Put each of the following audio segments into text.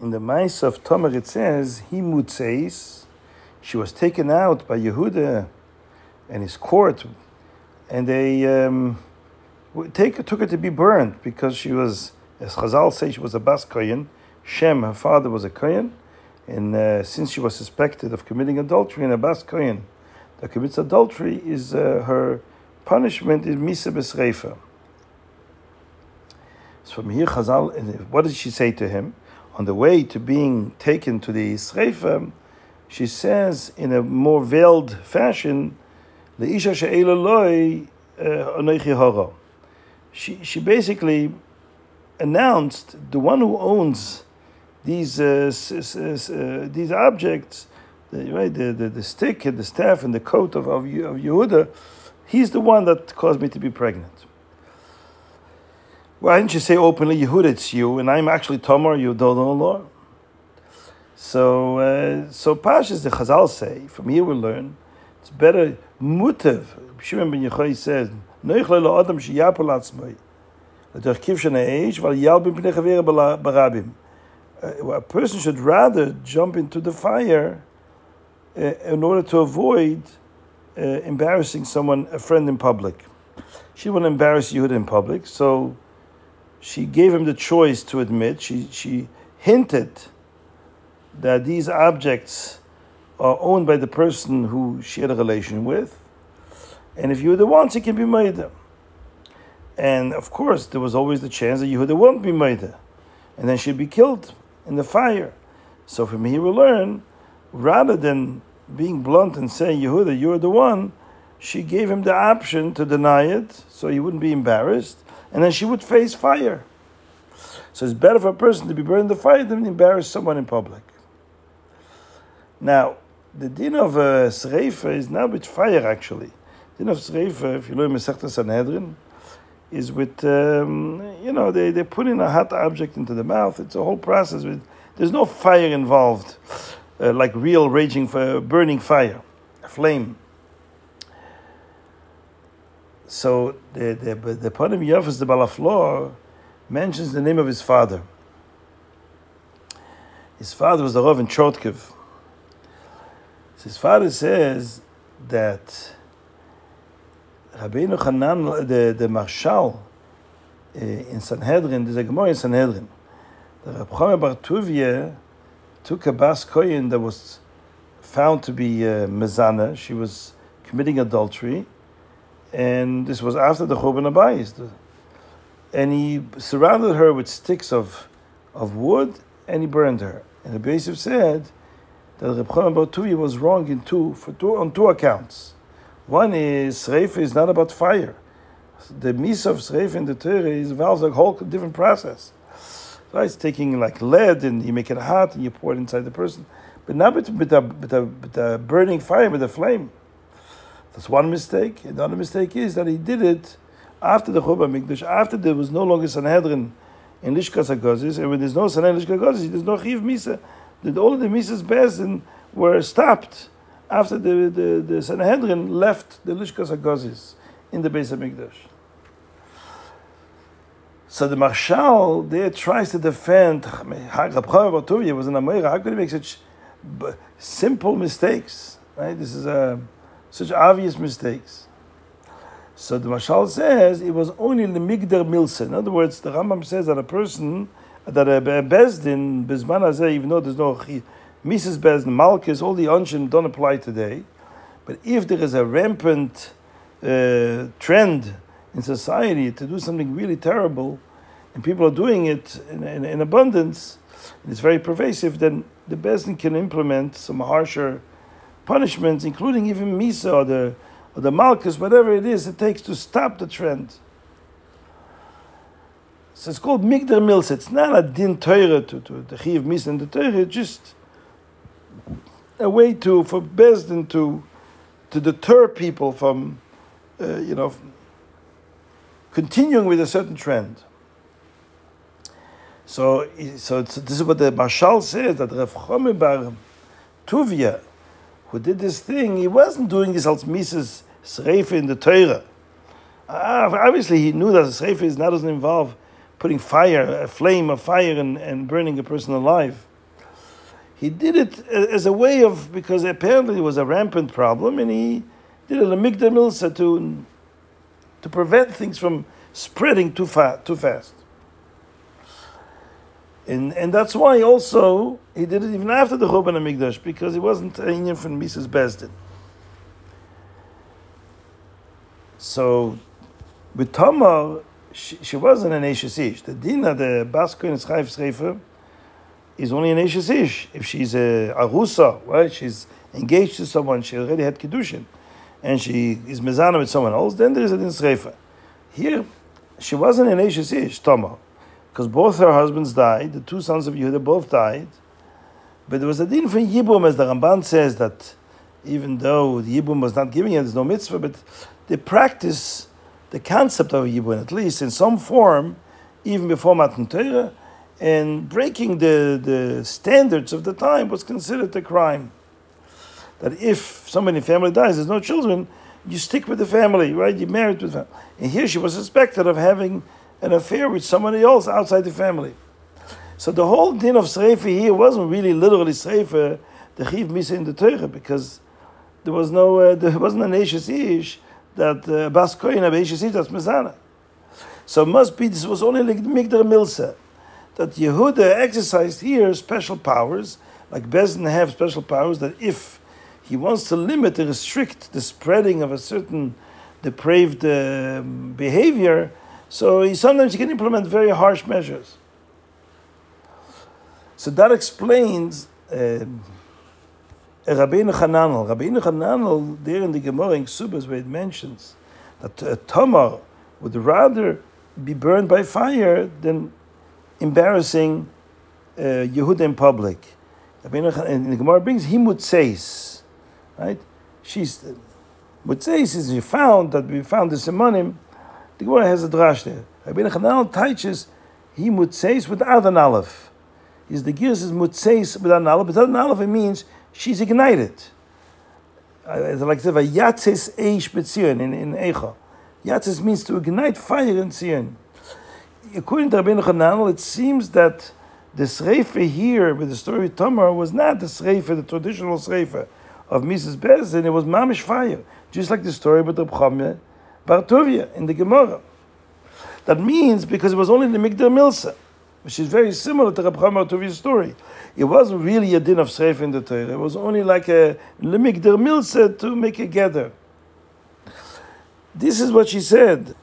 in the Mice of Tamar it says, he mutzeis, she was taken out by Yehuda and his court, and they um, take, took her to be burned because she was, as Chazal say, she was a Bas Kohen. Shem, her father, was a Kohen, and uh, since she was suspected of committing adultery, and a Bas Kohen that commits adultery, is uh, her punishment is Misa Besreifa. So from here, Chazal, what did she say to him? On the way to being taken to the Sreifa, she says in a more veiled fashion, Leisha she'elaloi anoichi hara. She, she basically announced the one who owns these uh, s- s- uh, these objects, the, right, the, the, the stick and the staff and the coat of, of, of Yehuda, he's the one that caused me to be pregnant. Why didn't you say openly, Yehuda, it's you, and I'm actually Tamar, you don't know Lord? So, uh, so Pashas, the Chazal say, from here we learn, it's better, mutav, Shimon ben Yochai says, Noich lo adam sheyapol val yalbim pnei bala- barabim. Uh, A person should rather jump into the fire uh, in order to avoid uh, embarrassing someone, a friend in public. She will not embarrass Yehuda in public, so she gave him the choice to admit. She, she hinted that these objects are owned by the person who she had a relation with, and if wants, it can be made. And of course, there was always the chance that Yehuda won't be made, and then she'd be killed in the fire. So from here we learn, rather than being blunt and saying, Yehuda, you're the one, she gave him the option to deny it so he wouldn't be embarrassed, and then she would face fire. So it's better for a person to be burned in the fire than embarrass someone in public. Now, the din of uh, Sreifa is not with fire actually. Din of Sreifa, if you learn Masechta Sanhedrin, is with, um, you know, they, they put in a hot object into the mouth. It's a whole process. With, there's no fire involved, uh, like real raging, fire, burning fire, a flame. So the the the Panim Yafas, the Baal Haflaah, mentions the name of his father. His father was the Rav in Chotkiv. So his father says that Rabbeinu Hanan, the, the Marshal uh, in Sanhedrin, there's a Gemara in Sanhedrin. The Rab Chaim Bar Tuvia took a Bas Koyin that was found to be uh, Mezana. She was committing adultery. And this was after the Churban HaBayis. And he surrounded her with sticks of, of wood and he burned her. And the Beisiv said that Reb Chaim Bar Tuvia was wrong in two, for two, on two accounts. One is Sreifa is not about fire. The misa of Sreifa in the Torah is involves a whole different process. So it's taking like lead and you make it hot and you pour it inside the person, but not with, with, a, with, a, with a burning fire, with a flame. That's one mistake. And the other mistake is that he did it after the Churban Mikdash, after there was no longer Sanhedrin in Lishkas HaGozis, and when there's no Sanhedrin in Lishkas HaGozis, there's no Chiv Misa. That all of the Misas Bezin were stopped after the, the, the Sanhedrin left the Lishkas HaGozis in the Beis HaMikdash. So the Marshal there tries to defend Rab Chaim was an Amira. How could he make such simple mistakes? Right? This is a, such obvious mistakes. So the Marshal says it was only in the Migdar Milsa. In other words, the Rambam says that a person, that a be- Bezdin, Hazeh, even though there's no Misas Bezdin, Malchus, all the Anshim don't apply today. But if there is a rampant uh, trend in society to do something really terrible, and people are doing it in, in, in abundance, and it's very pervasive, then the Bezdin can implement some harsher punishments, including even Misa or the or the Malchus, whatever it is it takes to stop the trend. So it's called Migdar Milsa. It's not a din Torah to, to the Chiv Misa and the Torah, it's just a way to for Bezdin to to deter people from uh, you know continuing with a certain trend. So, so this is what the Marshal says that Rav Chomer Tuvia, who did this thing, he wasn't doing this als Mises Sreife in the Torah. Ah, obviously, he knew that Sreife is not doesn't involve putting fire, a flame of fire, and, and burning a person alive. He did it as a way of, because apparently it was a rampant problem, and he did it a migdal milsa to, to prevent things from spreading too, fa- too fast. And, and that's why also he did it even after the Churban HaMikdash, because it wasn't a union from Misas Bezdin. So, with Tamar, she, she wasn't an Eshes Ish. The Dina, the Baskoin Schreif Schreifer, is only an Eshes Ish. If she's a Arusa, right, she's engaged to someone, she already had Kiddushin, and she is Mezana with someone else, then there is a Din Schreifer. Here, she wasn't an Eshes Ish, Tamar because both her husbands died, the two sons of Yehuda both died. But there was a din for Yibum, as the Ramban says, that even though the Yibum was not giving it, there's no mitzvah, but they practice the concept of Yibum, at least in some form, even before Matan Torah, and breaking the, the standards of the time was considered a crime. That if somebody in the family dies, there's no children, you stick with the family, right? You married with them. And here she was suspected of having an affair with somebody else outside the family. So the whole din of Sreifa here wasn't really literally Sreifa, the Chiv Misa in the Torah, because there was no, uh, there wasn't an Eshes Ish that uh, Bas Koyin of Eshes Ish, that's Mezana. So it must be, this was only like Migdar Milsa, that Yehuda exercised here special powers, like Bezin have special powers, that if he wants to limit and restrict the spreading of a certain depraved uh, behavior, so he, sometimes he can implement very harsh measures. So that explains uh, Rabbeinu Hananel. Rabbeinu Hananel, there in the Gemara in Subas, where it mentions that a Tamar would rather be burned by fire than embarrassing uh, Yehuda in public. Rabbeinu in the Gemara brings him says, right? She's Mutzeis is we found that we found the simonim the Gemara has a drash there. Rabbi Chananel teaches he mutzeis without an aleph. Is the gears is mutzeis without an aleph. Without an aleph it means she's ignited. Uh, it's like a yatzis eish betzion in in Eicha. Yatzis means to ignite fire in Zion. According to Rabbi Chananel, it seems that the sreifa here with the story of Tamar was not the sreifa, the traditional sreifa of Misas Bezin. It was mamish fire, just like the story with the Chameh Bartuvia in the Gemara. That means because it was only the Migdal Milsa, which is very similar to Rab Bartuvia's story. It wasn't really a din of Seif in the Torah. It was only like a Limigdal Milsa to make a gather. This is what she said.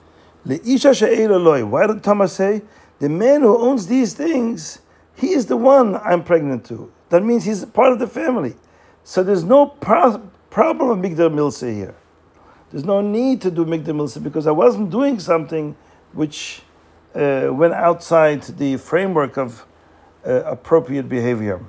Why did Tamar say, the man who owns these things, he is the one I'm pregnant to. That means he's part of the family. So there's no pro- problem of Migdal Milsa here. There's no need to do Migdal Milsa because I wasn't doing something which uh, went outside the framework of uh, appropriate behavior.